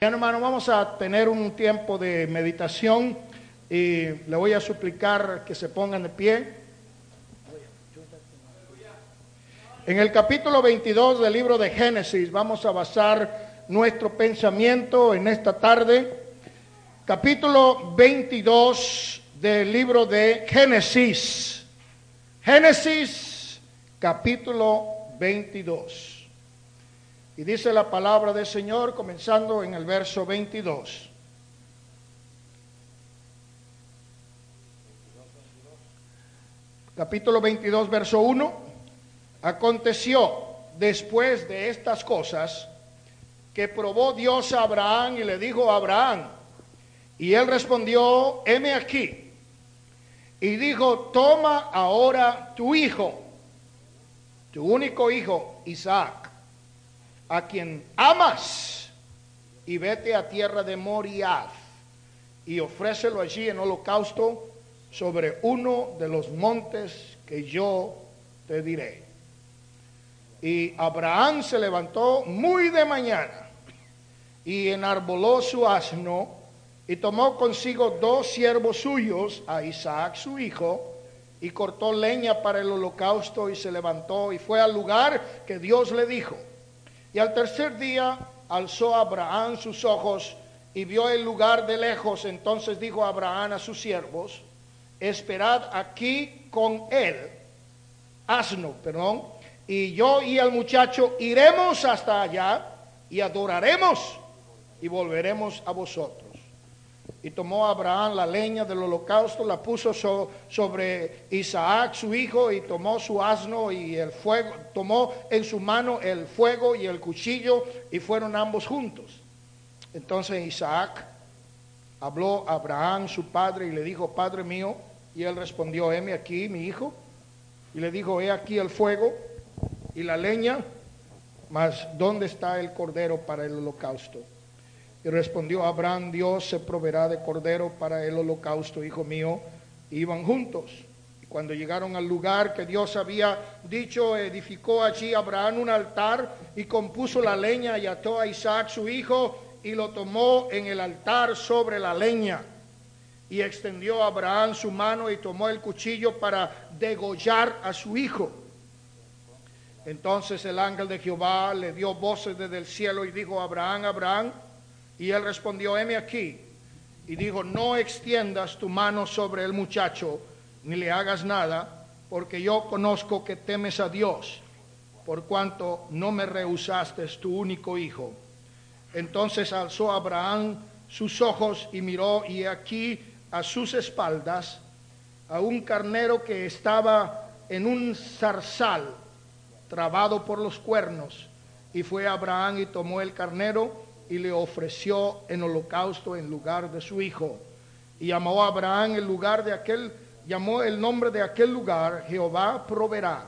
Bien, hermano, vamos a tener un tiempo de meditación y le voy a suplicar que se pongan de pie. En el capítulo 22 del libro de Génesis vamos a basar nuestro pensamiento en esta tarde. Capítulo 22 del libro de Génesis. Génesis, capítulo 22. Y dice la palabra del Señor comenzando en el verso 22. Capítulo 22, verso 1. Aconteció después de estas cosas que probó Dios a Abraham y le dijo a Abraham, y él respondió, heme aquí. Y dijo, toma ahora tu hijo, tu único hijo, Isaac a quien amas y vete a tierra de Moriah y ofrécelo allí en holocausto sobre uno de los montes que yo te diré. Y Abraham se levantó muy de mañana y enarboló su asno y tomó consigo dos siervos suyos, a Isaac su hijo, y cortó leña para el holocausto y se levantó y fue al lugar que Dios le dijo. Y al tercer día alzó Abraham sus ojos y vio el lugar de lejos. Entonces dijo Abraham a sus siervos, esperad aquí con él, asno, perdón, y yo y el muchacho iremos hasta allá y adoraremos y volveremos a vosotros. Y tomó Abraham la leña del holocausto, la puso sobre Isaac su hijo y tomó su asno y el fuego, tomó en su mano el fuego y el cuchillo y fueron ambos juntos. Entonces Isaac habló a Abraham su padre y le dijo, Padre mío, y él respondió, heme aquí mi hijo, y le dijo, he aquí el fuego y la leña, mas ¿dónde está el cordero para el holocausto? Y respondió Abraham, Dios se proveerá de cordero para el holocausto, hijo mío. iban juntos. Y cuando llegaron al lugar que Dios había dicho, edificó allí Abraham un altar y compuso la leña y ató a Isaac su hijo y lo tomó en el altar sobre la leña. Y extendió Abraham su mano y tomó el cuchillo para degollar a su hijo. Entonces el ángel de Jehová le dio voces desde el cielo y dijo, Abraham, Abraham. Y él respondió, heme aquí. Y dijo, no extiendas tu mano sobre el muchacho, ni le hagas nada, porque yo conozco que temes a Dios, por cuanto no me rehusaste tu único hijo. Entonces alzó Abraham sus ojos y miró, y aquí a sus espaldas a un carnero que estaba en un zarzal, trabado por los cuernos. Y fue Abraham y tomó el carnero y le ofreció en holocausto en lugar de su hijo. Y llamó a Abraham el lugar de aquel, llamó el nombre de aquel lugar, Jehová proveerá.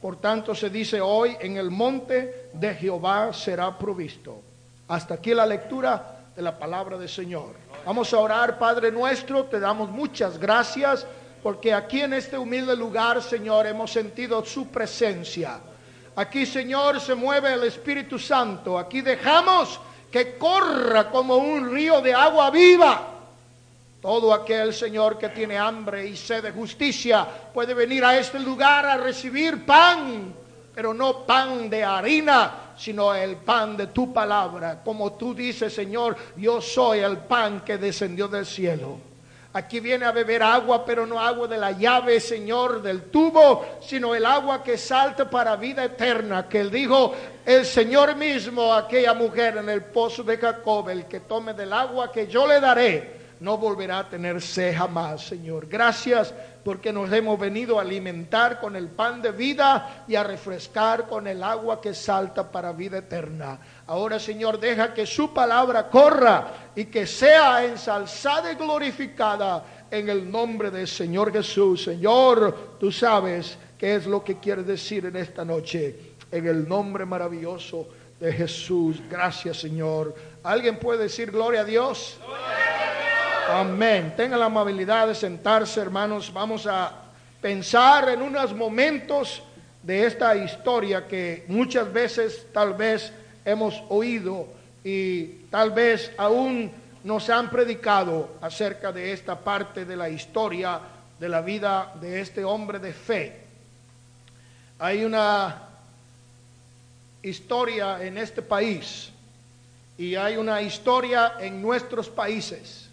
Por tanto se dice hoy, en el monte de Jehová será provisto. Hasta aquí la lectura de la palabra del Señor. Vamos a orar, Padre nuestro, te damos muchas gracias porque aquí en este humilde lugar, Señor, hemos sentido su presencia. Aquí, Señor, se mueve el Espíritu Santo. Aquí dejamos que corra como un río de agua viva. Todo aquel Señor que tiene hambre y sed de justicia puede venir a este lugar a recibir pan, pero no pan de harina, sino el pan de tu palabra. Como tú dices, Señor, yo soy el pan que descendió del cielo. Aquí viene a beber agua, pero no agua de la llave, Señor, del tubo, sino el agua que salta para vida eterna. Que él dijo, el Señor mismo, aquella mujer en el pozo de Jacob, el que tome del agua que yo le daré, no volverá a tener sed jamás, Señor. Gracias porque nos hemos venido a alimentar con el pan de vida y a refrescar con el agua que salta para vida eterna. Ahora, Señor, deja que su palabra corra y que sea ensalzada y glorificada en el nombre del Señor Jesús. Señor, tú sabes qué es lo que quieres decir en esta noche. En el nombre maravilloso de Jesús. Gracias, Señor. ¿Alguien puede decir gloria a Dios? Amén. Tenga la amabilidad de sentarse, hermanos. Vamos a pensar en unos momentos de esta historia que muchas veces tal vez hemos oído, y tal vez aún nos han predicado acerca de esta parte de la historia de la vida de este hombre de fe. Hay una historia en este país y hay una historia en nuestros países.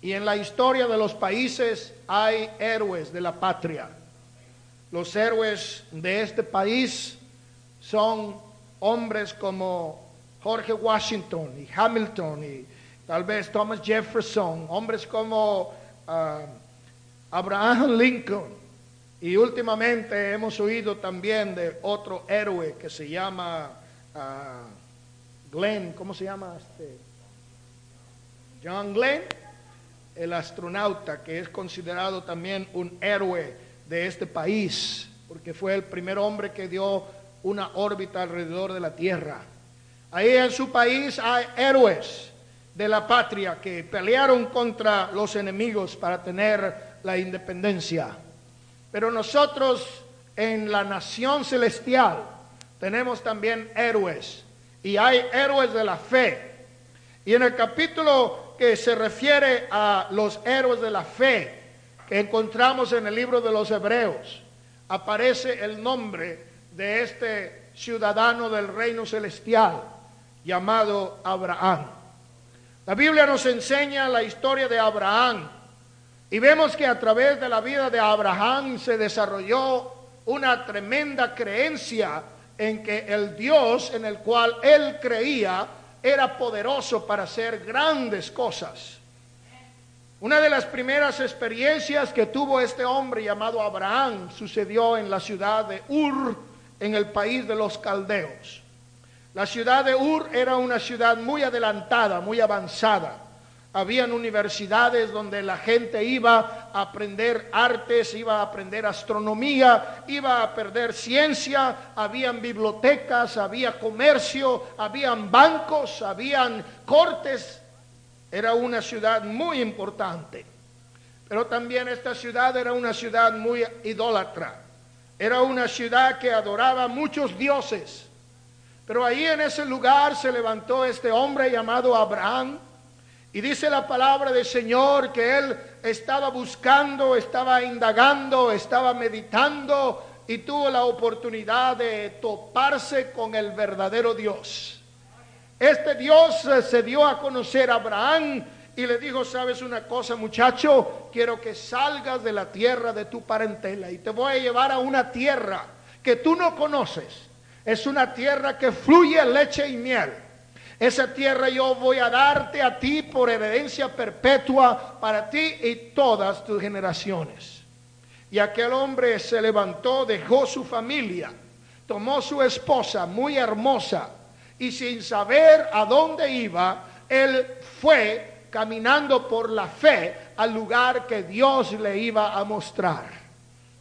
Y en la historia de los países hay héroes de la patria. Los héroes de este país son hombres como Jorge Washington y Hamilton y tal vez Thomas Jefferson, hombres como ah, Abraham Lincoln. Y últimamente hemos oído también de otro héroe que se llama ah, Glenn, ¿cómo se llama este? John Glenn, el astronauta que es considerado también un héroe de este país, porque fue el primer hombre que dio una órbita alrededor de la Tierra. Ahí en su país hay héroes de la patria que pelearon contra los enemigos para tener la independencia. Pero nosotros en la nación celestial tenemos también héroes y hay héroes de la fe. Y en el capítulo que se refiere a los héroes de la fe que encontramos en el libro de los Hebreos, aparece el nombre de este ciudadano del reino celestial llamado Abraham. La Biblia nos enseña la historia de Abraham y vemos que a través de la vida de Abraham se desarrolló una tremenda creencia en que el Dios en el cual él creía era poderoso para hacer grandes cosas. Una de las primeras experiencias que tuvo este hombre llamado Abraham sucedió en la ciudad de Ur, en el país de los caldeos. La ciudad de Ur era una ciudad muy adelantada, muy avanzada. Habían universidades donde la gente iba a aprender artes, iba a aprender astronomía, iba a aprender ciencia, habían bibliotecas, había comercio, habían bancos, habían cortes. Era una ciudad muy importante. Pero también esta ciudad era una ciudad muy idólatra. Era una ciudad que adoraba muchos dioses pero ahí en ese lugar se levantó este hombre llamado Abraham. Y dice la palabra del Señor que él estaba buscando, estaba indagando, estaba meditando y tuvo la oportunidad de toparse con el verdadero Dios. Este Dios eh, se dio a conocer a Abraham y le dijo, sabes una cosa muchacho, quiero que salgas de la tierra de tu parentela y te voy a llevar a una tierra que tú no conoces es una tierra que fluye leche y miel. Esa tierra yo voy a darte a ti por herencia perpetua para ti y todas tus generaciones. Y aquel hombre se levantó, dejó su familia, tomó su esposa muy hermosa y sin saber a dónde iba, él fue caminando por la fe al lugar que Dios le iba a mostrar.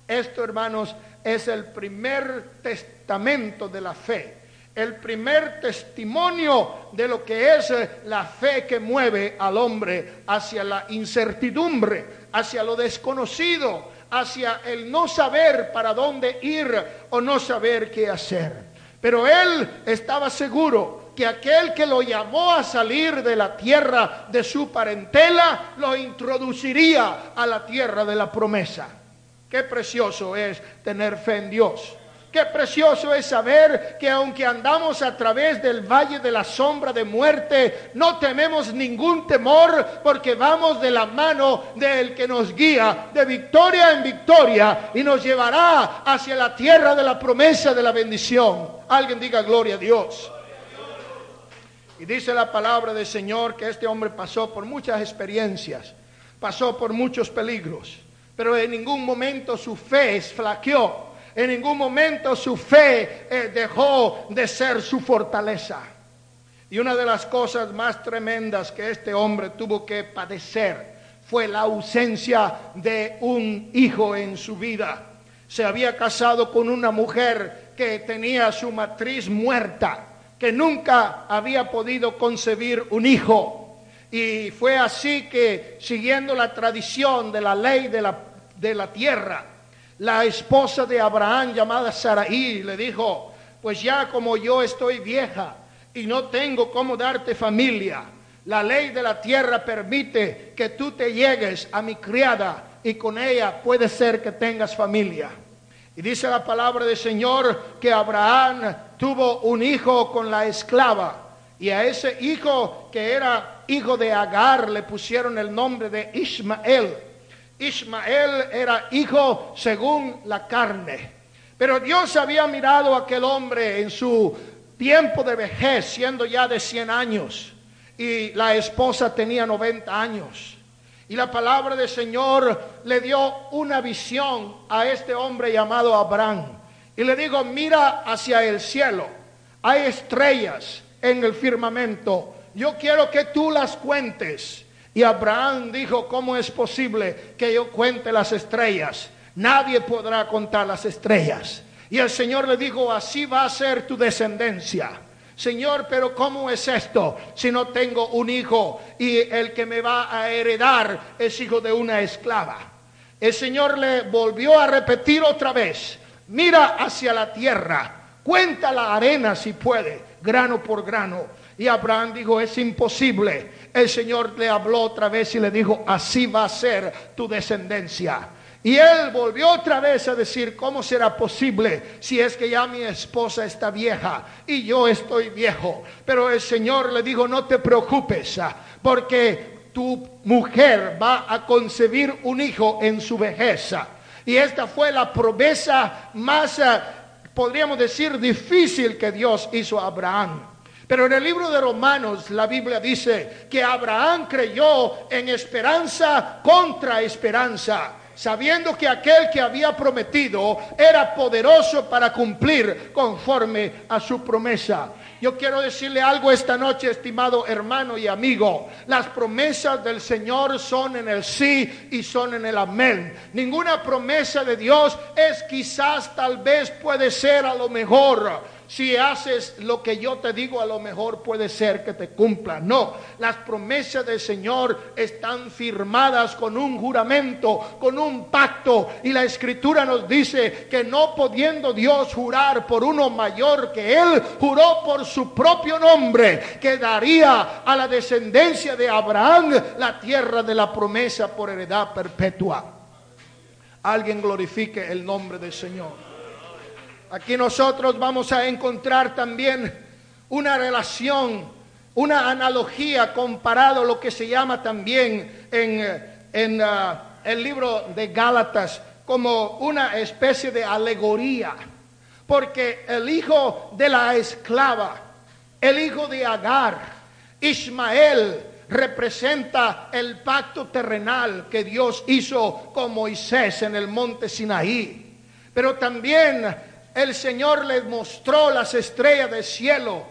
Esto, hermanos, es el primer testamento de la fe, el primer testimonio de lo que es la fe que mueve al hombre hacia la incertidumbre, hacia lo desconocido, hacia el no saber para dónde ir o no saber qué hacer. Pero él estaba seguro que aquel que lo llamó a salir de la tierra de su parentela lo introduciría a la tierra de la promesa. Qué precioso es tener fe en Dios. Qué precioso es saber que aunque andamos a través del valle de la sombra de muerte, no tememos ningún temor porque vamos de la mano del que nos guía de victoria en victoria y nos llevará hacia la tierra de la promesa de la bendición. Alguien diga gloria a Dios. Y dice la palabra del Señor que este hombre pasó por muchas experiencias, pasó por muchos peligros pero en ningún momento su fe flaqueó, en ningún momento su fe eh, dejó de ser su fortaleza. Y una de las cosas más tremendas que este hombre tuvo que padecer fue la ausencia de un hijo en su vida. Se había casado con una mujer que tenía su matriz muerta, que nunca había podido concebir un hijo. Y fue así que, siguiendo la tradición de la ley de la de la tierra. La esposa de Abraham llamada Saraí le dijo, pues ya como yo estoy vieja y no tengo cómo darte familia. La ley de la tierra permite que tú te llegues a mi criada y con ella puede ser que tengas familia. Y dice la palabra del Señor que Abraham tuvo un hijo con la esclava. Y a ese hijo que era hijo de Agar le pusieron el nombre de Ismael. Ismael era hijo según la carne. Pero Dios había mirado a aquel hombre en su tiempo de vejez, siendo ya de 100 años, y la esposa tenía 90 años. Y la palabra del Señor le dio una visión a este hombre llamado Abraham. Y le digo, mira hacia el cielo. Hay estrellas en el firmamento. Yo quiero que tú las cuentes. Y Abraham dijo, ¿cómo es posible que yo cuente las estrellas? Nadie podrá contar las estrellas. Y el Señor le dijo, así va a ser tu descendencia. Señor, pero ¿cómo es esto si no tengo un hijo y el que me va a heredar es hijo de una esclava? El Señor le volvió a repetir otra vez, mira hacia la tierra, cuenta la arena si puede, grano por grano. Y Abraham dijo, es imposible. El Señor le habló otra vez y le dijo, así va a ser tu descendencia. Y él volvió otra vez a decir, ¿cómo será posible si es que ya mi esposa está vieja y yo estoy viejo? Pero el Señor le dijo, no te preocupes, ah, porque tu mujer va a concebir un hijo en su vejez. Y esta fue la promesa más, ah, podríamos decir, difícil que Dios hizo a Abraham. Pero en el libro de Romanos la Biblia dice que Abraham creyó en esperanza contra esperanza sabiendo que aquel que había prometido era poderoso para cumplir conforme a su promesa. Yo quiero decirle algo esta noche, estimado hermano y amigo. Las promesas del Señor son en el sí y son en el amén. Ninguna promesa de Dios es quizás, tal vez, puede ser a lo mejor si haces lo que yo te digo, a lo mejor puede ser que te cumpla. No, las promesas del Señor están firmadas con un juramento, con un pacto. Y la escritura nos dice que no pudiendo Dios jurar por uno mayor que Él, juró por su propio nombre, que daría a la descendencia de Abraham la tierra de la promesa por heredad perpetua. Alguien glorifique el nombre del Señor. Aquí nosotros vamos a encontrar también una relación, una analogía comparado a lo que se llama también en, en ah, el libro de Gálatas como una especie de alegoría. Porque el hijo de la esclava, el hijo de Agar, Ismael, representa el pacto terrenal que Dios hizo con Moisés en el monte Sinaí. Pero también el Señor les mostró las estrellas del cielo,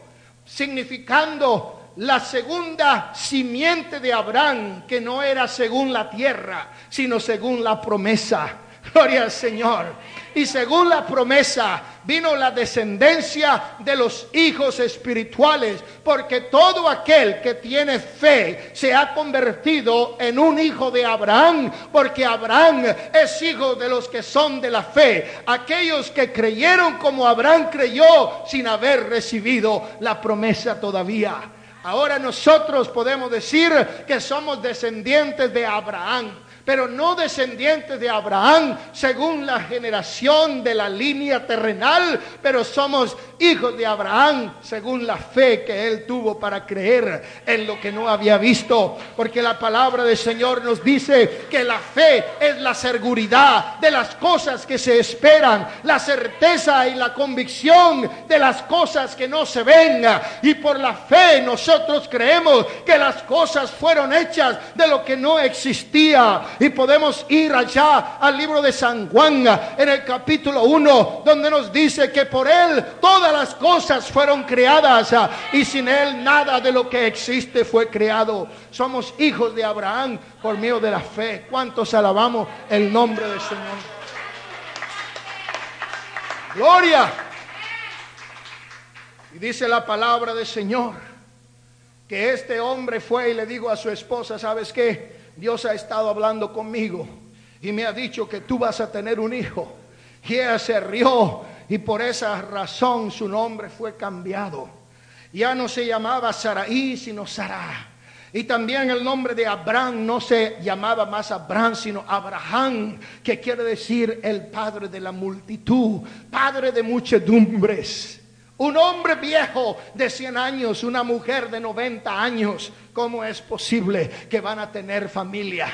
significando la segunda simiente de Abraham, que no era según la tierra, sino según la promesa. Gloria al Señor. Y según la promesa vino la descendencia de los hijos espirituales, porque todo aquel que tiene fe se ha convertido en un hijo de Abraham, porque Abraham es hijo de los que son de la fe, aquellos que creyeron como Abraham creyó sin haber recibido la promesa todavía. Ahora nosotros podemos decir que somos descendientes de Abraham pero no descendientes de Abraham según la generación de la línea terrenal, pero somos hijos de Abraham según la fe que él tuvo para creer en lo que no había visto, porque la palabra del Señor nos dice que la fe es la seguridad de las cosas que se esperan, la certeza y la convicción de las cosas que no se ven, y por la fe nosotros creemos que las cosas fueron hechas de lo que no existía y podemos ir allá al libro de San Juan en el capítulo 1, donde nos dice que por Él todas las cosas fueron creadas y sin Él nada de lo que existe fue creado. Somos hijos de Abraham por medio de la fe. ¿Cuántos alabamos el nombre del Señor? Gloria. Y dice la palabra del Señor que este hombre fue y le dijo a su esposa, ¿sabes qué? Dios ha estado hablando conmigo y me ha dicho que tú vas a tener un hijo. Y ella se rió y por esa razón su nombre fue cambiado. Ya no se llamaba Saraí, sino Sarah. Y también el nombre de Abraham no se llamaba más Abraham, sino Abraham, que quiere decir el padre de la multitud, padre de muchedumbres. Un hombre viejo de 100 años, una mujer de 90 años, ¿cómo es posible que van a tener familia?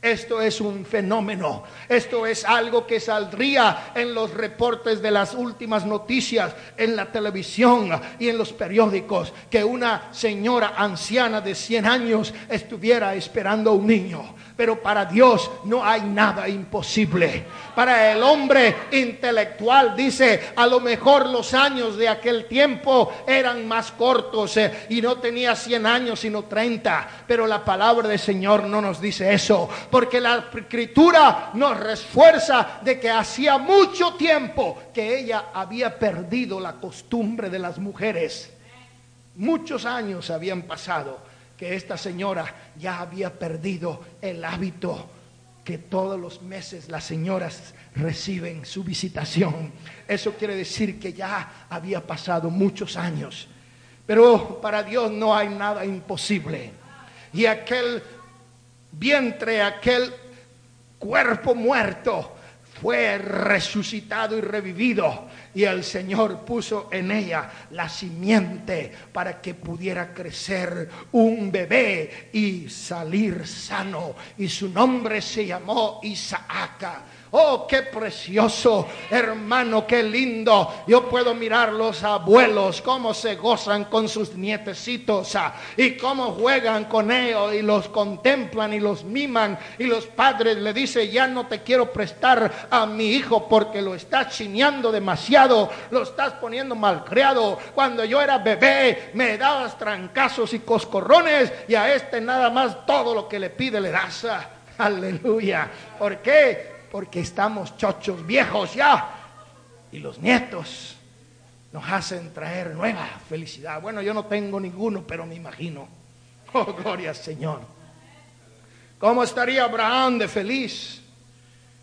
Esto es un fenómeno. Esto es algo que saldría en los reportes de las últimas noticias, en la televisión y en los periódicos, que una señora anciana de 100 años estuviera esperando un niño. Pero para Dios no hay nada imposible. Para el hombre intelectual dice, a lo mejor los años de aquel tiempo eran más cortos eh, y no tenía 100 años sino 30. Pero la palabra del Señor no nos dice eso. Porque la escritura nos refuerza de que hacía mucho tiempo que ella había perdido la costumbre de las mujeres. Muchos años habían pasado que esta señora ya había perdido el hábito que todos los meses las señoras reciben su visitación. Eso quiere decir que ya había pasado muchos años. Pero para Dios no hay nada imposible. Y aquel vientre, aquel cuerpo muerto, fue resucitado y revivido y el Señor puso en ella la simiente para que pudiera crecer un bebé y salir sano. Y su nombre se llamó Isaac. Oh, qué precioso, hermano, qué lindo. Yo puedo mirar los abuelos, cómo se gozan con sus nietecitos ah, y cómo juegan con ellos y los contemplan y los miman. Y los padres le dicen, ya no te quiero prestar a mi hijo porque lo estás chineando demasiado, lo estás poniendo malcriado. Cuando yo era bebé me dabas trancazos y coscorrones y a este nada más todo lo que le pide le das. Ah, aleluya. ¿Por qué? Porque estamos chochos viejos ya y los nietos nos hacen traer nueva felicidad. Bueno, yo no tengo ninguno, pero me imagino. Oh, gloria al Señor. ¿Cómo estaría Abraham de feliz?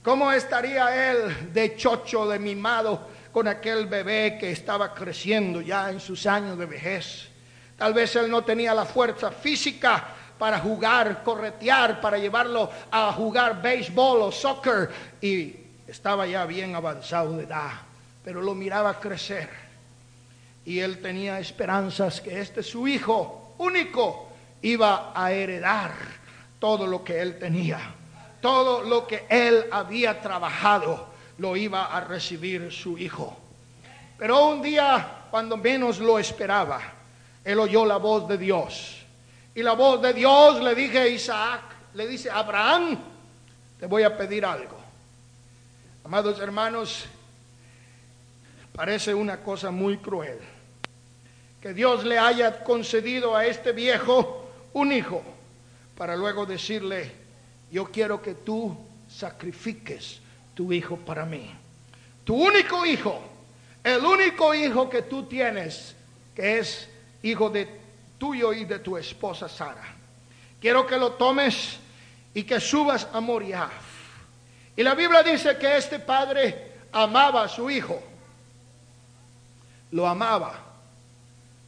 ¿Cómo estaría él de chocho, de mimado con aquel bebé que estaba creciendo ya en sus años de vejez? Tal vez él no tenía la fuerza física para jugar, corretear, para llevarlo a jugar béisbol o soccer. Y estaba ya bien avanzado de edad, pero lo miraba crecer. Y él tenía esperanzas que este su hijo único iba a heredar todo lo que él tenía. Todo lo que él había trabajado lo iba a recibir su hijo. Pero un día, cuando menos lo esperaba, él oyó la voz de Dios y la voz de Dios le dije a Isaac, le dice, Abraham, te voy a pedir algo. Amados hermanos, parece una cosa muy cruel que Dios le haya concedido a este viejo un hijo para luego decirle, yo quiero que tú sacrifiques tu hijo para mí. Tu único hijo, el único hijo que tú tienes, que es hijo de tuyo y de tu esposa Sara. Quiero que lo tomes y que subas a Moriah. Y la Biblia dice que este padre amaba a su hijo. Lo amaba.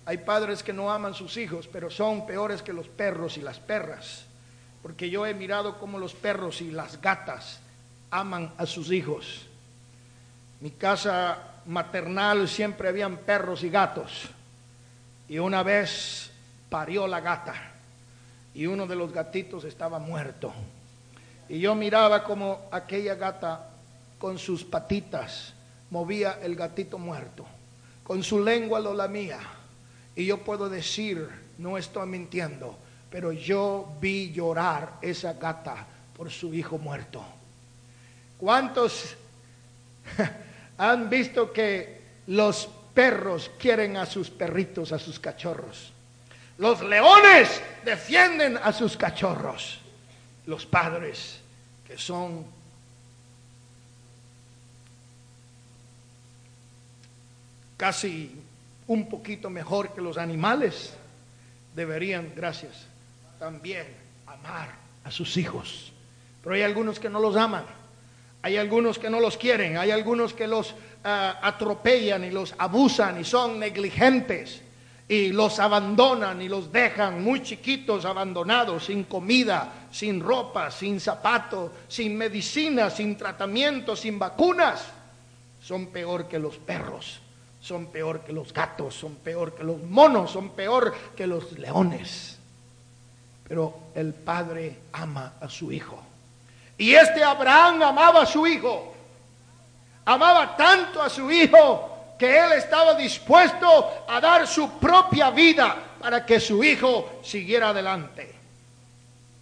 Hay padres que no aman sus hijos, pero son peores que los perros y las perras. Porque yo he mirado cómo los perros y las gatas aman a sus hijos. Mi casa maternal siempre habían perros y gatos. Y una vez parió la gata y uno de los gatitos estaba muerto. Y yo miraba como aquella gata con sus patitas movía el gatito muerto, con su lengua lo lamía. Y yo puedo decir, no estoy mintiendo, pero yo vi llorar esa gata por su hijo muerto. ¿Cuántos han visto que los perros quieren a sus perritos, a sus cachorros? Los leones defienden a sus cachorros. Los padres que son casi un poquito mejor que los animales, deberían, gracias, también amar a sus hijos. Pero hay algunos que no los aman, hay algunos que no los quieren, hay algunos que los ah, atropellan y los abusan y son negligentes y los abandonan y los dejan muy chiquitos abandonados, sin comida, sin ropa, sin zapatos, sin medicina, sin tratamiento, sin vacunas, son peor que los perros, son peor que los gatos, son peor que los monos, son peor que los leones. Pero el padre ama a su hijo. Y este Abraham amaba a su hijo. Amaba tanto a su hijo que él estaba dispuesto a dar su propia vida para que su hijo siguiera adelante.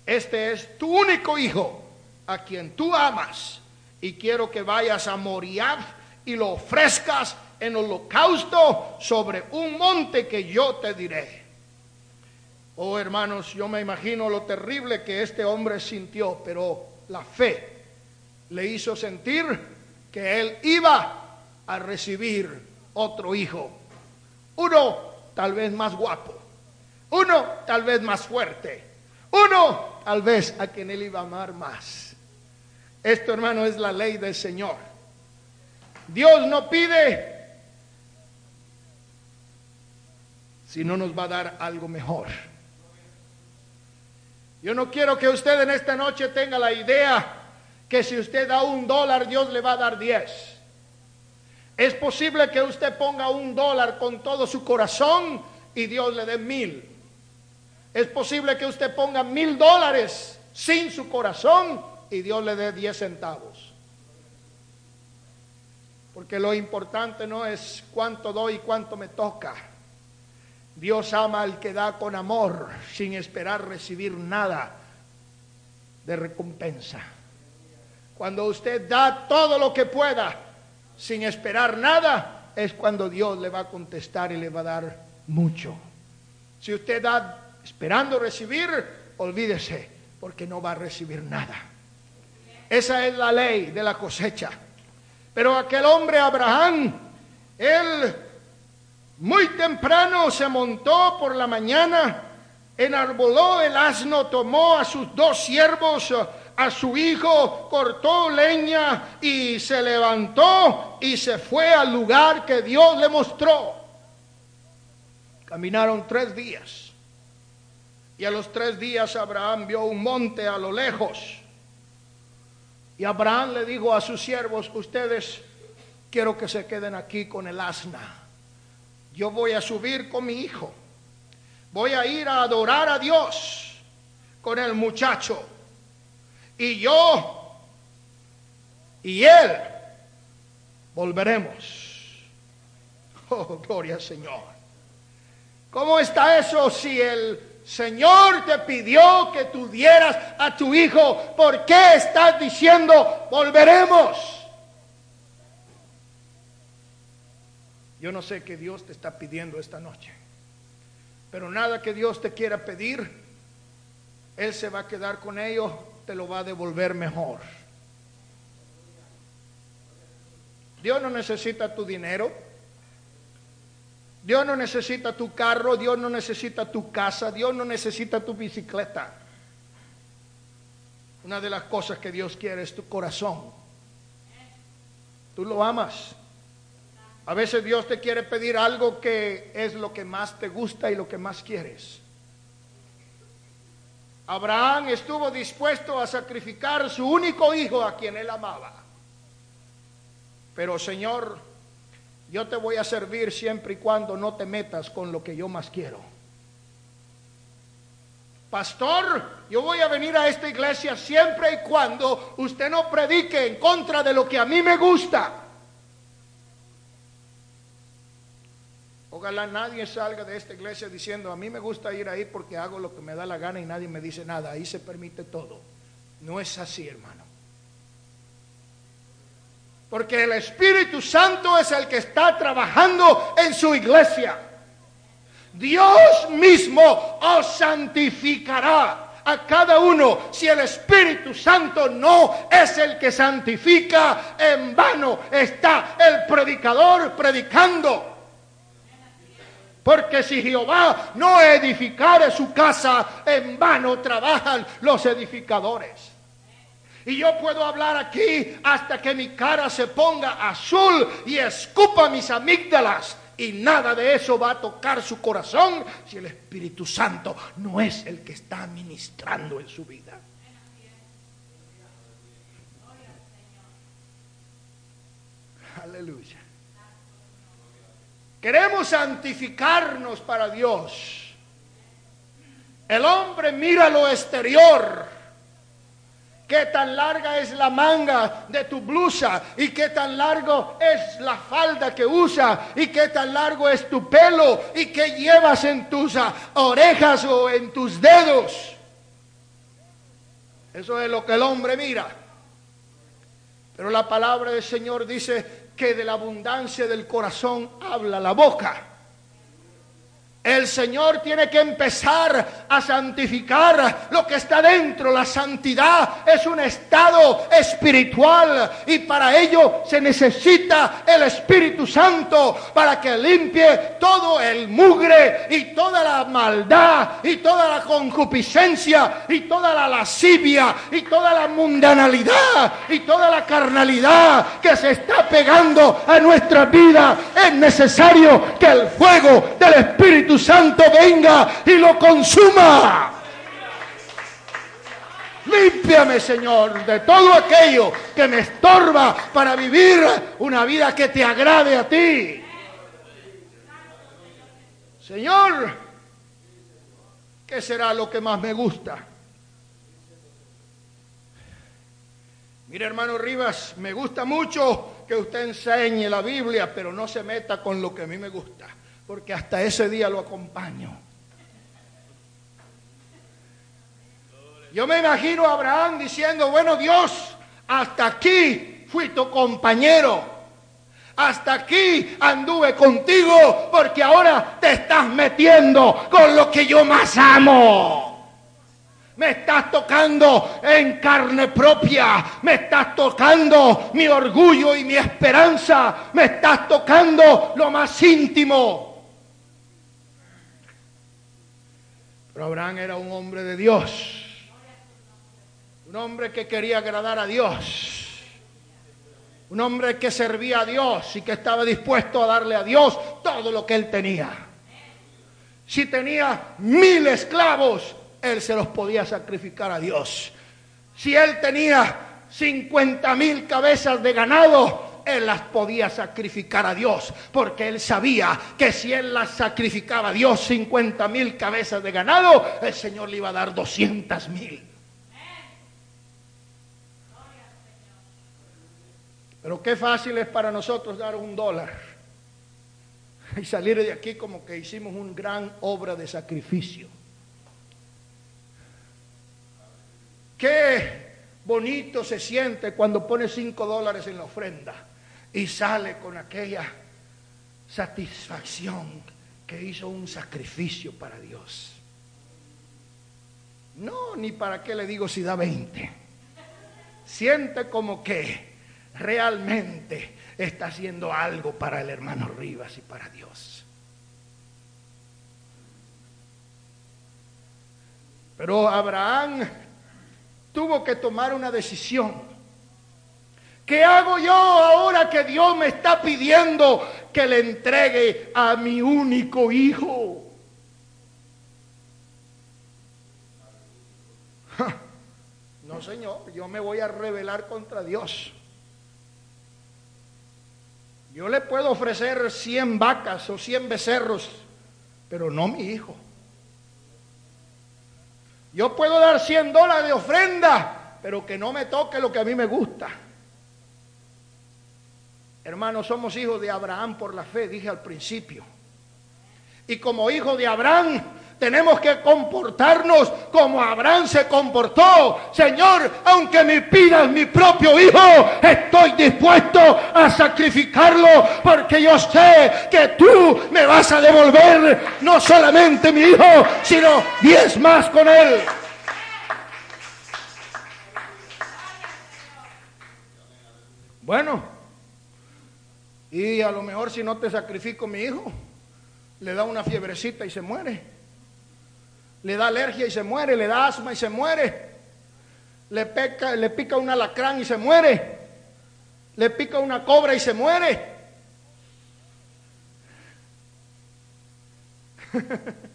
Este es tu único hijo a quien tú amas y quiero que vayas a Moriah y lo ofrezcas en holocausto sobre un monte que yo te diré. Oh hermanos, yo me imagino lo terrible que este hombre sintió, pero la fe le hizo sentir que él iba a recibir otro hijo. Uno tal vez más guapo, uno tal vez más fuerte, uno tal vez a quien él iba a amar más. Esto, hermano, es la ley del Señor. Dios no pide si no nos va a dar algo mejor. Yo no quiero que usted en esta noche tenga la idea que si usted da un dólar, Dios le va a dar diez. Es posible que usted ponga un dólar con todo su corazón y Dios le dé mil. Es posible que usted ponga mil dólares sin su corazón y Dios le dé diez centavos. Porque lo importante no es cuánto doy y cuánto me toca. Dios ama al que da con amor sin esperar recibir nada de recompensa. Cuando usted da todo lo que pueda, sin esperar nada, es cuando Dios le va a contestar y le va a dar mucho. Si usted da esperando recibir, olvídese, porque no va a recibir nada. Esa es la ley de la cosecha. Pero aquel hombre Abraham, él muy temprano se montó por la mañana, enarboló el asno, tomó a sus dos siervos, a su hijo, cortó leña y se levantó y se fue al lugar que Dios le mostró. Caminaron tres días. Y a los tres días Abraham vio un monte a lo lejos. Y Abraham le dijo a sus siervos, ustedes quiero que se queden aquí con el asna. Yo voy a subir con mi hijo. Voy a ir a adorar a Dios con el muchacho y yo y él volveremos. Oh, gloria al Señor. ¿Cómo está eso si el Señor te pidió que tú dieras a tu hijo? ¿Por qué estás diciendo volveremos? Yo no sé qué Dios te está pidiendo esta noche, pero nada que Dios te quiera pedir, Él se va a quedar con ello te lo va a devolver mejor. Dios no necesita tu dinero. Dios no necesita tu carro, Dios no necesita tu casa, Dios no necesita tu bicicleta. Una de las cosas que Dios quiere es tu corazón. Tú lo amas. A veces Dios te quiere pedir algo que es lo que más te gusta y lo que más quieres. Abraham estuvo dispuesto a sacrificar su único hijo a quien él amaba. Pero Señor, yo te voy a servir siempre y cuando no te metas con lo que yo más quiero. Pastor, yo voy a venir a esta iglesia siempre y cuando usted no predique en contra de lo que a mí me gusta. Ojalá nadie salga de esta iglesia diciendo, a mí me gusta ir ahí porque hago lo que me da la gana y nadie me dice nada. Ahí se permite todo. No es así, hermano. Porque el Espíritu Santo es el que está trabajando en su iglesia. Dios mismo os santificará a cada uno. Si el Espíritu Santo no es el que santifica, en vano está el predicador predicando. Porque si Jehová no edificare su casa, en vano trabajan los edificadores. Y yo puedo hablar aquí hasta que mi cara se ponga azul y escupa mis amígdalas. Y nada de eso va a tocar su corazón si el Espíritu Santo no es el que está ministrando en su vida. Aleluya. Queremos santificarnos para Dios. El hombre mira lo exterior qué tan larga es la manga de tu blusa y qué tan largo es la falda que usa y qué tan largo es tu pelo y qué llevas en tus orejas o en tus dedos. Eso es lo que el hombre mira. Pero la palabra del Señor dice que de la abundancia del corazón habla la boca. El Señor tiene que empezar a santificar lo que está dentro. La santidad es un estado espiritual y para ello se necesita el Espíritu Santo para que limpie todo el mugre y toda la maldad y toda la concupiscencia y toda la lascivia y toda la mundanalidad y toda la carnalidad que se está pegando a nuestra vida. Es necesario que el fuego del Espíritu Santo venga y lo consuma. Límpiame, Señor, de todo aquello que me estorba para vivir una vida que te agrade a ti. Señor, ¿qué será lo que más me gusta? Mire, hermano Rivas, me gusta mucho que usted enseñe la Biblia, pero no se meta con lo que a mí me gusta porque hasta ese día lo acompaño. Yo me imagino a Abraham diciendo, bueno Dios, hasta aquí fui tu compañero. Hasta aquí anduve contigo porque ahora te estás metiendo con lo que yo más amo. Me estás tocando en carne propia. Me estás tocando mi orgullo y mi esperanza. Me estás tocando lo más íntimo. Pero Abraham era un hombre de Dios. Un hombre que quería agradar a Dios. Un hombre que servía a Dios y que estaba dispuesto a darle a Dios todo lo que él tenía. Si tenía mil esclavos, él se los podía sacrificar a Dios. Si él tenía cincuenta mil cabezas de ganado, él las podía sacrificar a Dios, porque él sabía que si él las sacrificaba a Dios 50 mil cabezas de ganado, el Señor le iba a dar 200 mil. Pero qué fácil es para nosotros dar un dólar y salir de aquí como que hicimos una gran obra de sacrificio. Qué bonito se siente cuando pone cinco dólares en la ofrenda y sale con aquella satisfacción que hizo un sacrificio para Dios. No, ni para qué le digo si da 20. Siente como que realmente está haciendo algo para el hermano Rivas y para Dios. Pero Abraham tuvo que tomar una decisión. ¿Qué hago yo ahora que Dios me está pidiendo que le entregue a mi único hijo? No, Señor, yo me voy a rebelar contra Dios. Yo le puedo ofrecer 100 vacas o 100 becerros, pero no mi hijo. Yo puedo dar 100 dólares de ofrenda, pero que no me toque lo que a mí me gusta. Hermanos, somos hijos de Abraham por la fe, dije al principio. Y como hijo de Abraham, tenemos que comportarnos como Abraham se comportó. Señor, aunque me pidas mi propio hijo, estoy dispuesto a sacrificarlo porque yo sé que tú me vas a devolver no solamente mi hijo, sino diez más con él. Bueno, y a lo mejor si no te sacrifico mi hijo, le da una fiebrecita y se muere. Le da alergia y se muere, le da asma y se muere. Le, peca, le pica un alacrán y se muere. Le pica una cobra y se muere.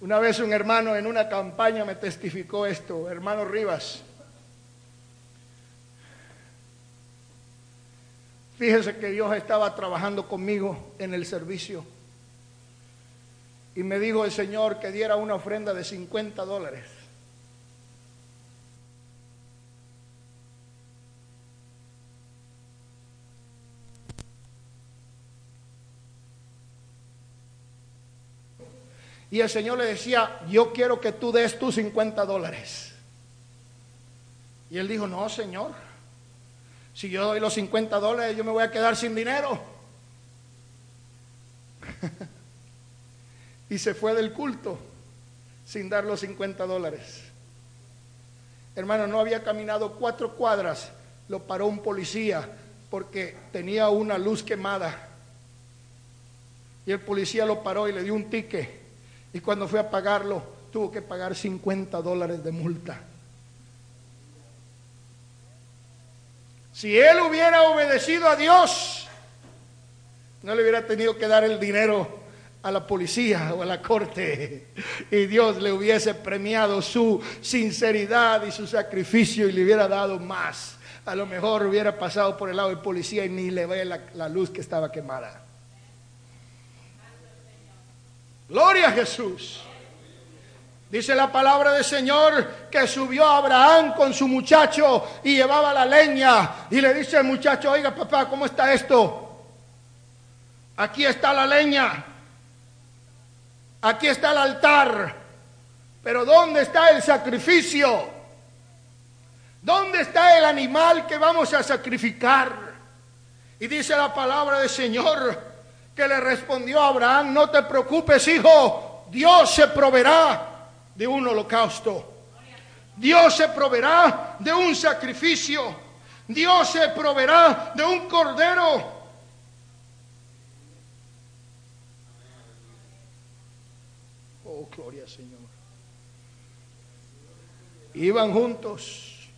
Una vez un hermano en una campaña me testificó esto, hermano Rivas. Fíjese que Dios estaba trabajando conmigo en el servicio y me dijo el Señor que diera una ofrenda de 50 dólares. Y el Señor le decía, yo quiero que tú des tus 50 dólares. Y él dijo, no, Señor, si yo doy los 50 dólares, yo me voy a quedar sin dinero. y se fue del culto sin dar los 50 dólares. Hermano, no había caminado cuatro cuadras, lo paró un policía porque tenía una luz quemada. Y el policía lo paró y le dio un tique. Y cuando fue a pagarlo, tuvo que pagar 50 dólares de multa. Si él hubiera obedecido a Dios, no le hubiera tenido que dar el dinero a la policía o a la corte y Dios le hubiese premiado su sinceridad y su sacrificio y le hubiera dado más. A lo mejor hubiera pasado por el lado del policía y ni le ve la, la luz que estaba quemada. Gloria a Jesús. Dice la palabra del Señor que subió Abraham con su muchacho y llevaba la leña. Y le dice al muchacho, oiga papá, ¿cómo está esto? Aquí está la leña. Aquí está el altar. Pero ¿dónde está el sacrificio? ¿Dónde está el animal que vamos a sacrificar? Y dice la palabra del Señor que le respondió a Abraham, no te preocupes hijo, Dios se proveerá de un holocausto. Dios se proveerá de un sacrificio. Dios se proveerá de un cordero. Oh, gloria Señor. Iban juntos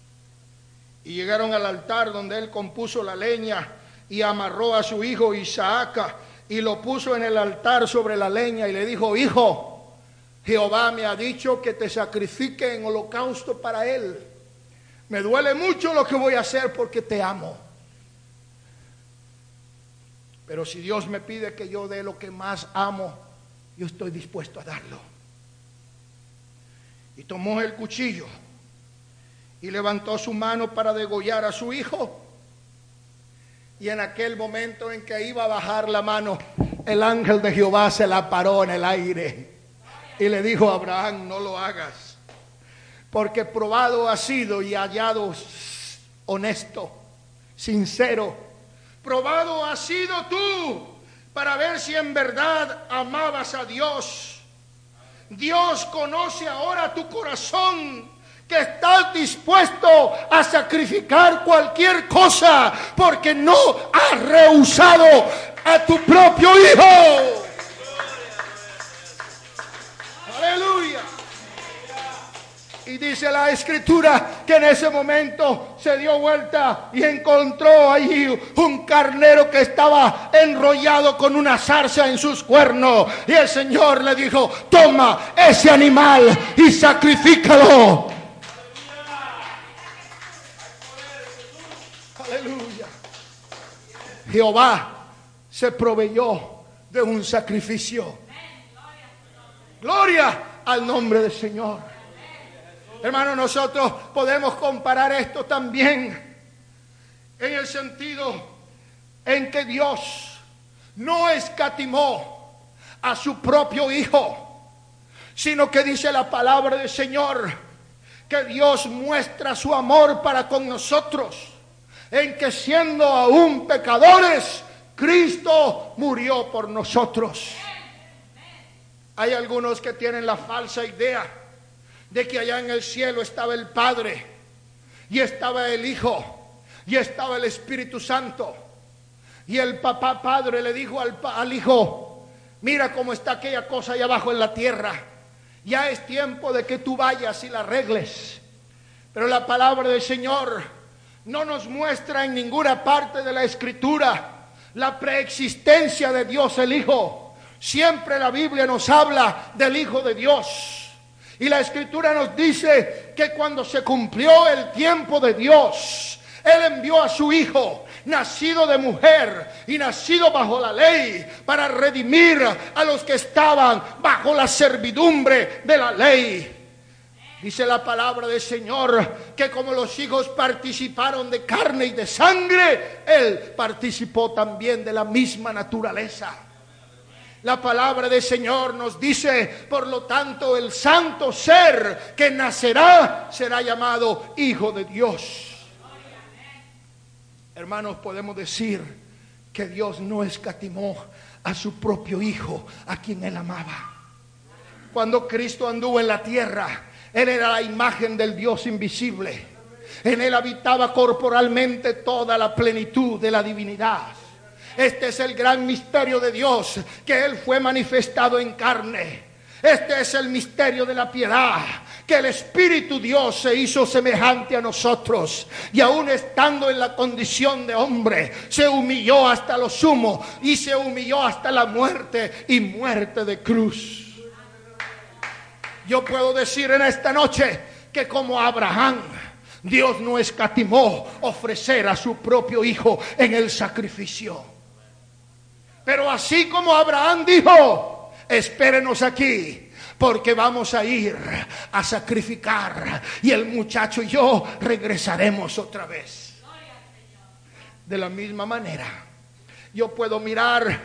y llegaron al altar donde él compuso la leña y amarró a su hijo Isaac y lo puso en el altar sobre la leña y le dijo, hijo, Jehová me ha dicho que te sacrifique en holocausto para él. Me duele mucho lo que voy a hacer porque te amo. Pero si Dios me pide que yo dé lo que más amo, yo estoy dispuesto a darlo. Y tomó el cuchillo y levantó su mano para degollar a su hijo. Y en aquel momento en que iba a bajar la mano, el ángel de Jehová se la paró en el aire y le dijo a Abraham, no lo hagas, porque probado ha sido y hallado honesto, sincero. Probado ha sido tú para ver si en verdad amabas a Dios. Dios conoce ahora tu corazón que estás dispuesto a sacrificar cualquier cosa porque no has rehusado a tu propio hijo. Y dice la escritura que en ese momento se dio vuelta y encontró allí un carnero que estaba enrollado con una zarza en sus cuernos. Y el Señor le dijo, toma ese animal y sacrifícalo. Aleluya. Jehová se proveyó de un sacrificio. Gloria al nombre del Señor. Hermano, nosotros podemos comparar esto también en el sentido en que Dios no escatimó a su propio Hijo, sino que dice la palabra del Señor que Dios muestra su amor para con nosotros, en que siendo aún pecadores, Cristo murió por nosotros. Hay algunos que tienen la falsa idea de que allá en el cielo estaba el Padre y estaba el Hijo y estaba el Espíritu Santo. Y el papá padre le dijo al, al hijo, mira cómo está aquella cosa allá abajo en la tierra. Ya es tiempo de que tú vayas y la arregles. Pero la palabra del Señor no nos muestra en ninguna parte de la escritura la preexistencia de Dios el Hijo. Siempre la Biblia nos habla del Hijo de Dios. Y la Escritura nos dice que cuando se cumplió el tiempo de Dios, Él envió a su Hijo, nacido de mujer y nacido bajo la ley, para redimir a los que estaban bajo la servidumbre de la ley. Dice la palabra del Señor que como los hijos participaron de carne y de sangre, Él participó también de la misma naturaleza. La palabra del Señor nos dice, por lo tanto, el santo ser que nacerá será llamado Hijo de Dios. Hermanos, podemos decir que Dios no escatimó a su propio Hijo, a quien Él amaba. Cuando Cristo anduvo en la tierra, Él era la imagen del Dios invisible. En Él habitaba corporalmente toda la plenitud de la divinidad. Este es el gran misterio de Dios, que Él fue manifestado en carne. Este es el misterio de la piedad, que el Espíritu Dios se hizo semejante a nosotros y aún estando en la condición de hombre, se humilló hasta lo sumo y se humilló hasta la muerte y muerte de cruz. Yo puedo decir en esta noche que como Abraham, Dios no escatimó ofrecer a su propio hijo en el sacrificio. Pero así como Abraham dijo, espérenos aquí, porque vamos a ir a sacrificar y el muchacho y yo regresaremos otra vez. De la misma manera, yo puedo mirar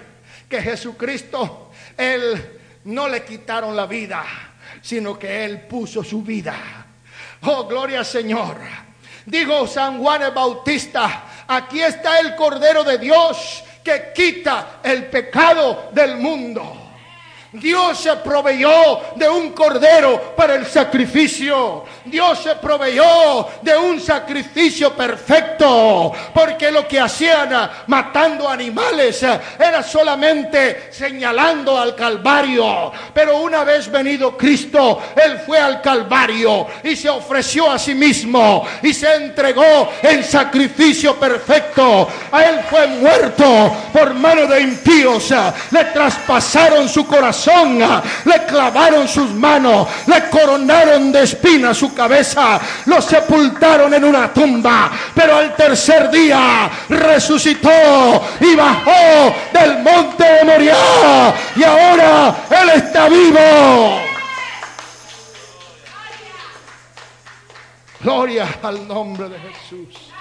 que Jesucristo, Él no le quitaron la vida, sino que Él puso su vida. Oh, gloria al Señor. Dijo San Juan el Bautista, aquí está el Cordero de Dios que quita el pecado del mundo. Dios se proveyó de un cordero para el sacrificio. Dios se proveyó de un sacrificio perfecto. Porque lo que hacían matando animales era solamente señalando al Calvario. Pero una vez venido Cristo, Él fue al Calvario y se ofreció a sí mismo y se entregó en sacrificio perfecto. A Él fue muerto por mano de impíos. Le traspasaron su corazón le clavaron sus manos, le coronaron de espinas su cabeza, lo sepultaron en una tumba, pero al tercer día resucitó y bajó del monte de Moriah y ahora Él está vivo. Gloria al nombre de Jesús.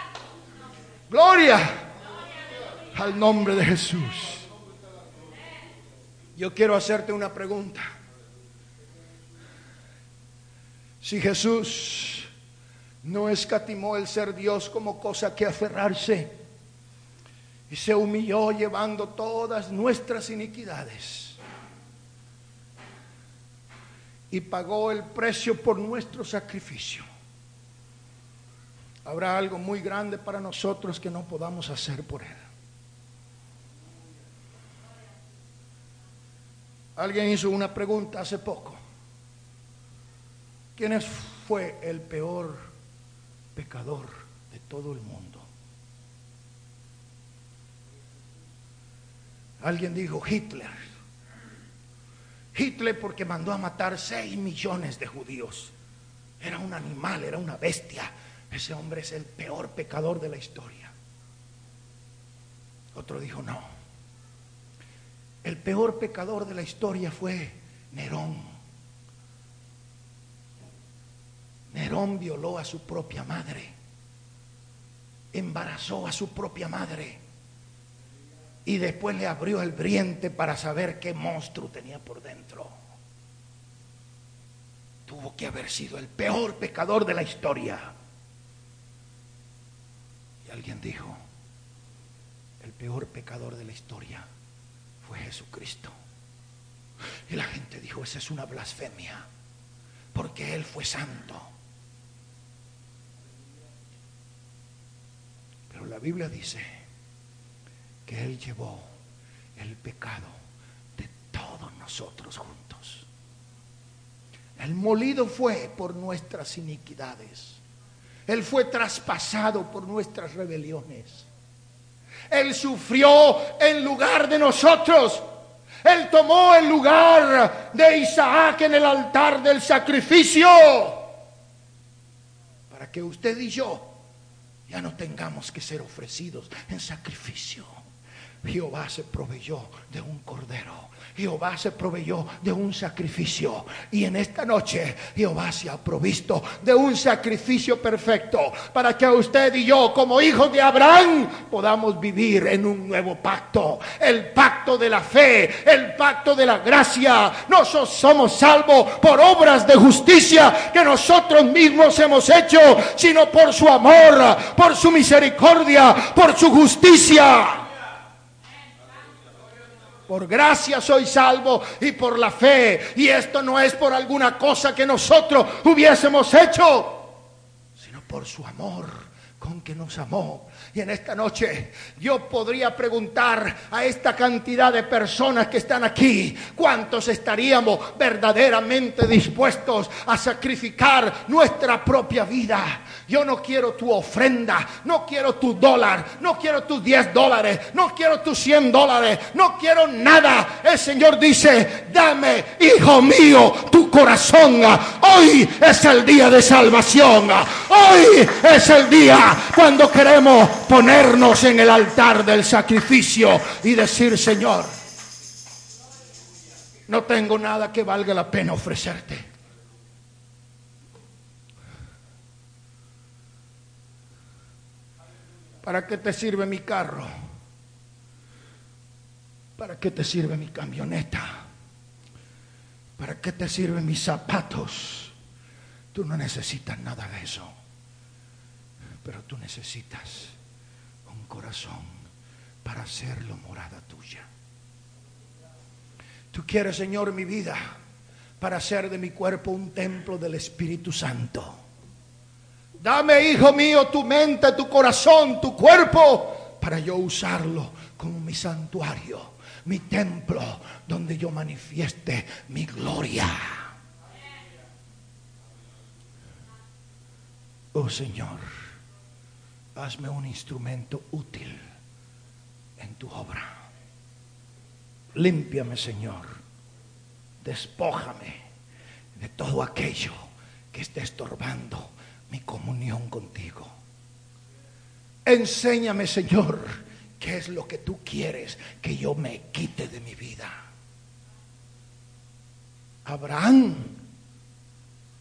Gloria al nombre de Jesús. Yo quiero hacerte una pregunta. Si Jesús no escatimó el ser Dios como cosa que aferrarse y se humilló llevando todas nuestras iniquidades y pagó el precio por nuestro sacrificio, habrá algo muy grande para nosotros que no podamos hacer por Él. Alguien hizo una pregunta hace poco. ¿Quién fue el peor pecador de todo el mundo? Alguien dijo Hitler. Hitler porque mandó a matar 6 millones de judíos. Era un animal, era una bestia. Ese hombre es el peor pecador de la historia. Otro dijo no. El peor pecador de la historia fue Nerón. Nerón violó a su propia madre, embarazó a su propia madre y después le abrió el vientre para saber qué monstruo tenía por dentro. Tuvo que haber sido el peor pecador de la historia. Y alguien dijo, el peor pecador de la historia fue Jesucristo. Y la gente dijo, esa es una blasfemia, porque Él fue santo. Pero la Biblia dice que Él llevó el pecado de todos nosotros juntos. El molido fue por nuestras iniquidades. Él fue traspasado por nuestras rebeliones. Él sufrió en lugar de nosotros. Él tomó el lugar de Isaac en el altar del sacrificio. Para que usted y yo ya no tengamos que ser ofrecidos en sacrificio. Jehová se proveyó de un cordero Jehová se proveyó de un sacrificio. Y en esta noche Jehová se ha provisto de un sacrificio perfecto para que usted y yo, como hijos de Abraham, podamos vivir en un nuevo pacto. El pacto de la fe, el pacto de la gracia. Nosotros somos salvos por obras de justicia que nosotros mismos hemos hecho, sino por su amor, por su misericordia, por su justicia. Por gracia soy salvo y por la fe. Y esto no es por alguna cosa que nosotros hubiésemos hecho, sino por su amor con que nos amó y en esta noche yo podría preguntar a esta cantidad de personas que están aquí, ¿cuántos estaríamos verdaderamente dispuestos a sacrificar nuestra propia vida? Yo no quiero tu ofrenda, no quiero tu dólar, no quiero tus 10 dólares, no quiero tus 100 dólares, no quiero nada. El Señor dice, dame, hijo mío, tu corazón. Hoy es el día de salvación. Hoy es el día cuando queremos ponernos en el altar del sacrificio y decir, Señor, no tengo nada que valga la pena ofrecerte. ¿Para qué te sirve mi carro? ¿Para qué te sirve mi camioneta? ¿Para qué te sirven mis zapatos? Tú no necesitas nada de eso, pero tú necesitas corazón para hacerlo morada tuya. Tú quieres, Señor, mi vida para hacer de mi cuerpo un templo del Espíritu Santo. Dame, hijo mío, tu mente, tu corazón, tu cuerpo, para yo usarlo como mi santuario, mi templo, donde yo manifieste mi gloria. Oh Señor hazme un instrumento útil en tu obra. Límpiame, Señor. Despójame de todo aquello que esté estorbando mi comunión contigo. Enséñame, Señor, qué es lo que tú quieres que yo me quite de mi vida. Abraham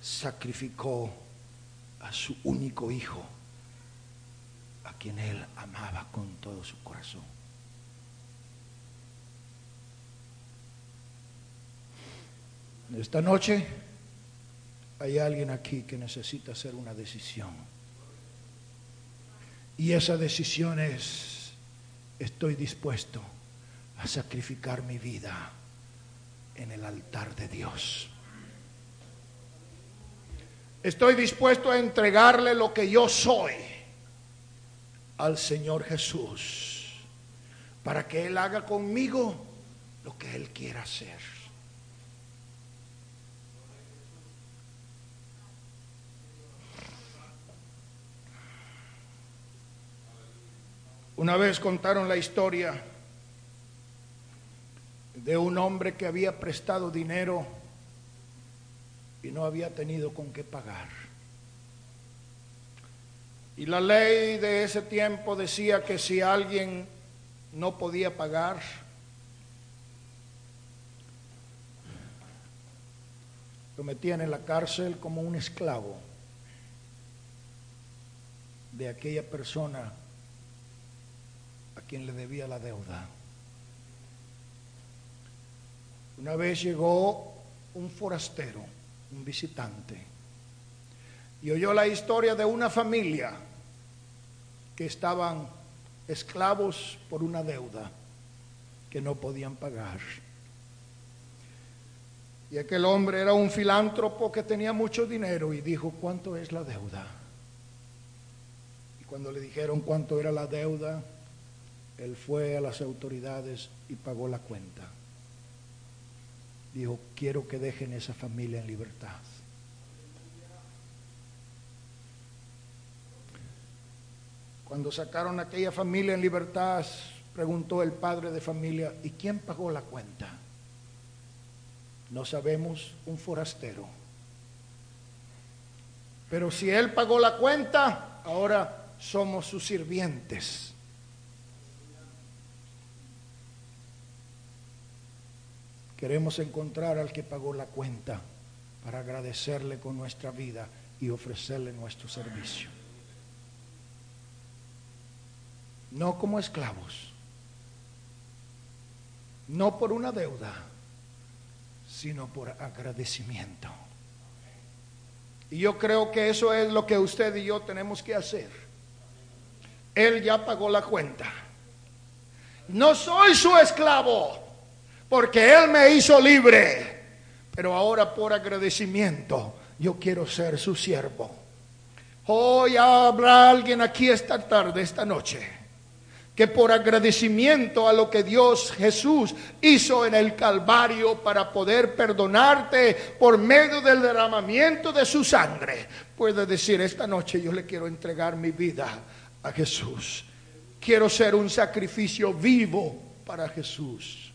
sacrificó a su único hijo quien él amaba con todo su corazón. Esta noche hay alguien aquí que necesita hacer una decisión. Y esa decisión es, estoy dispuesto a sacrificar mi vida en el altar de Dios. Estoy dispuesto a entregarle lo que yo soy al Señor Jesús para que Él haga conmigo lo que Él quiera hacer. Una vez contaron la historia de un hombre que había prestado dinero y no había tenido con qué pagar. Y la ley de ese tiempo decía que si alguien no podía pagar, lo metían en la cárcel como un esclavo de aquella persona quien le debía la deuda. Una vez llegó un forastero, un visitante, y oyó la historia de una familia que estaban esclavos por una deuda que no podían pagar. Y aquel hombre era un filántropo que tenía mucho dinero y dijo, ¿cuánto es la deuda? Y cuando le dijeron cuánto era la deuda, él fue a las autoridades y pagó la cuenta. Dijo, quiero que dejen esa familia en libertad. Cuando sacaron a aquella familia en libertad, preguntó el padre de familia, ¿y quién pagó la cuenta? No sabemos, un forastero. Pero si él pagó la cuenta, ahora somos sus sirvientes. Queremos encontrar al que pagó la cuenta para agradecerle con nuestra vida y ofrecerle nuestro servicio. no como esclavos, no por una deuda, sino por agradecimiento. Y yo creo que eso es lo que usted y yo tenemos que hacer. Él ya pagó la cuenta. No soy su esclavo, porque Él me hizo libre. Pero ahora por agradecimiento yo quiero ser su siervo. Hoy habrá alguien aquí esta tarde, esta noche que por agradecimiento a lo que Dios Jesús hizo en el Calvario para poder perdonarte por medio del derramamiento de su sangre, puede decir, esta noche yo le quiero entregar mi vida a Jesús. Quiero ser un sacrificio vivo para Jesús.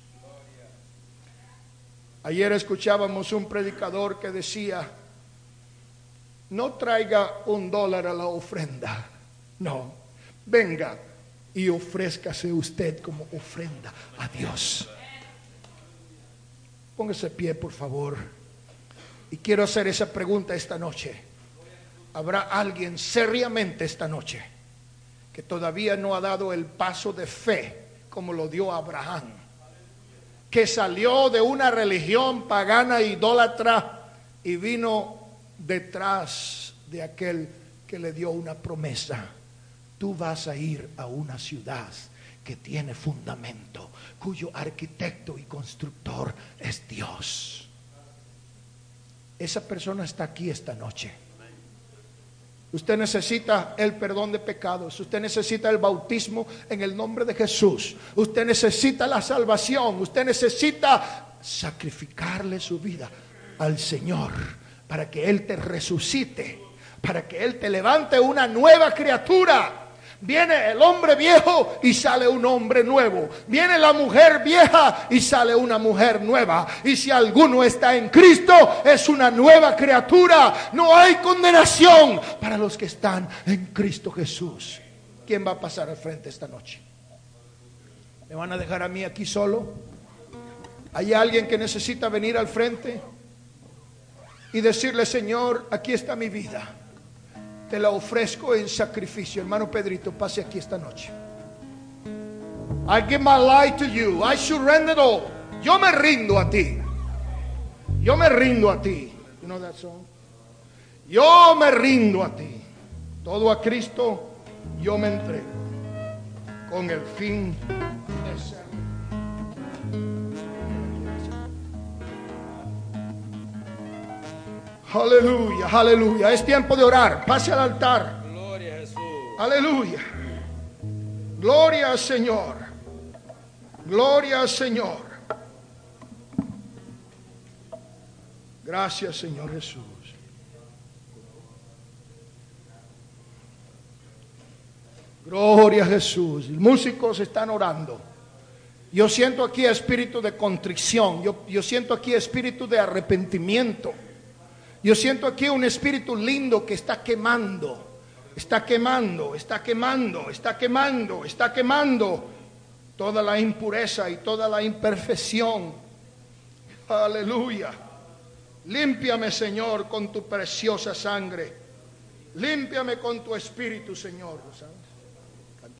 Ayer escuchábamos un predicador que decía, no traiga un dólar a la ofrenda, no, venga y ofrézcase usted como ofrenda a Dios. Póngase pie, por favor. Y quiero hacer esa pregunta esta noche. ¿Habrá alguien seriamente esta noche que todavía no ha dado el paso de fe como lo dio Abraham? Que salió de una religión pagana e idólatra y vino detrás de aquel que le dio una promesa tú vas a ir a una ciudad que tiene fundamento, cuyo arquitecto y constructor es Dios. Esa persona está aquí esta noche. Usted necesita el perdón de pecados. Usted necesita el bautismo en el nombre de Jesús. Usted necesita la salvación. Usted necesita sacrificarle su vida al Señor para que Él te resucite, para que Él te levante una nueva criatura Viene el hombre viejo y sale un hombre nuevo. Viene la mujer vieja y sale una mujer nueva. Y si alguno está en Cristo, es una nueva criatura. No hay condenación para los que están en Cristo Jesús. ¿Quién va a pasar al frente esta noche? ¿Me van a dejar a mí aquí solo? ¿Hay alguien que necesita venir al frente y decirle, Señor, aquí está mi vida? Te la ofrezco en sacrificio. Hermano Pedrito, pase aquí esta noche. I give my life to you. I surrender all. Yo me rindo a ti. Yo me rindo a ti. You know that song? Yo me rindo a ti. Todo a Cristo yo me entrego con el fin Aleluya, aleluya. Es tiempo de orar. Pase al altar. Gloria a Jesús. Aleluya. Gloria al Señor. Gloria al Señor. Gracias, Señor Jesús. Gloria a Jesús. Los músicos están orando. Yo siento aquí espíritu de contrición. Yo, yo siento aquí espíritu de arrepentimiento. Yo siento aquí un espíritu lindo que está quemando, está quemando, está quemando, está quemando, está quemando toda la impureza y toda la imperfección. Aleluya. Límpiame, Señor, con tu preciosa sangre. Límpiame con tu espíritu, Señor.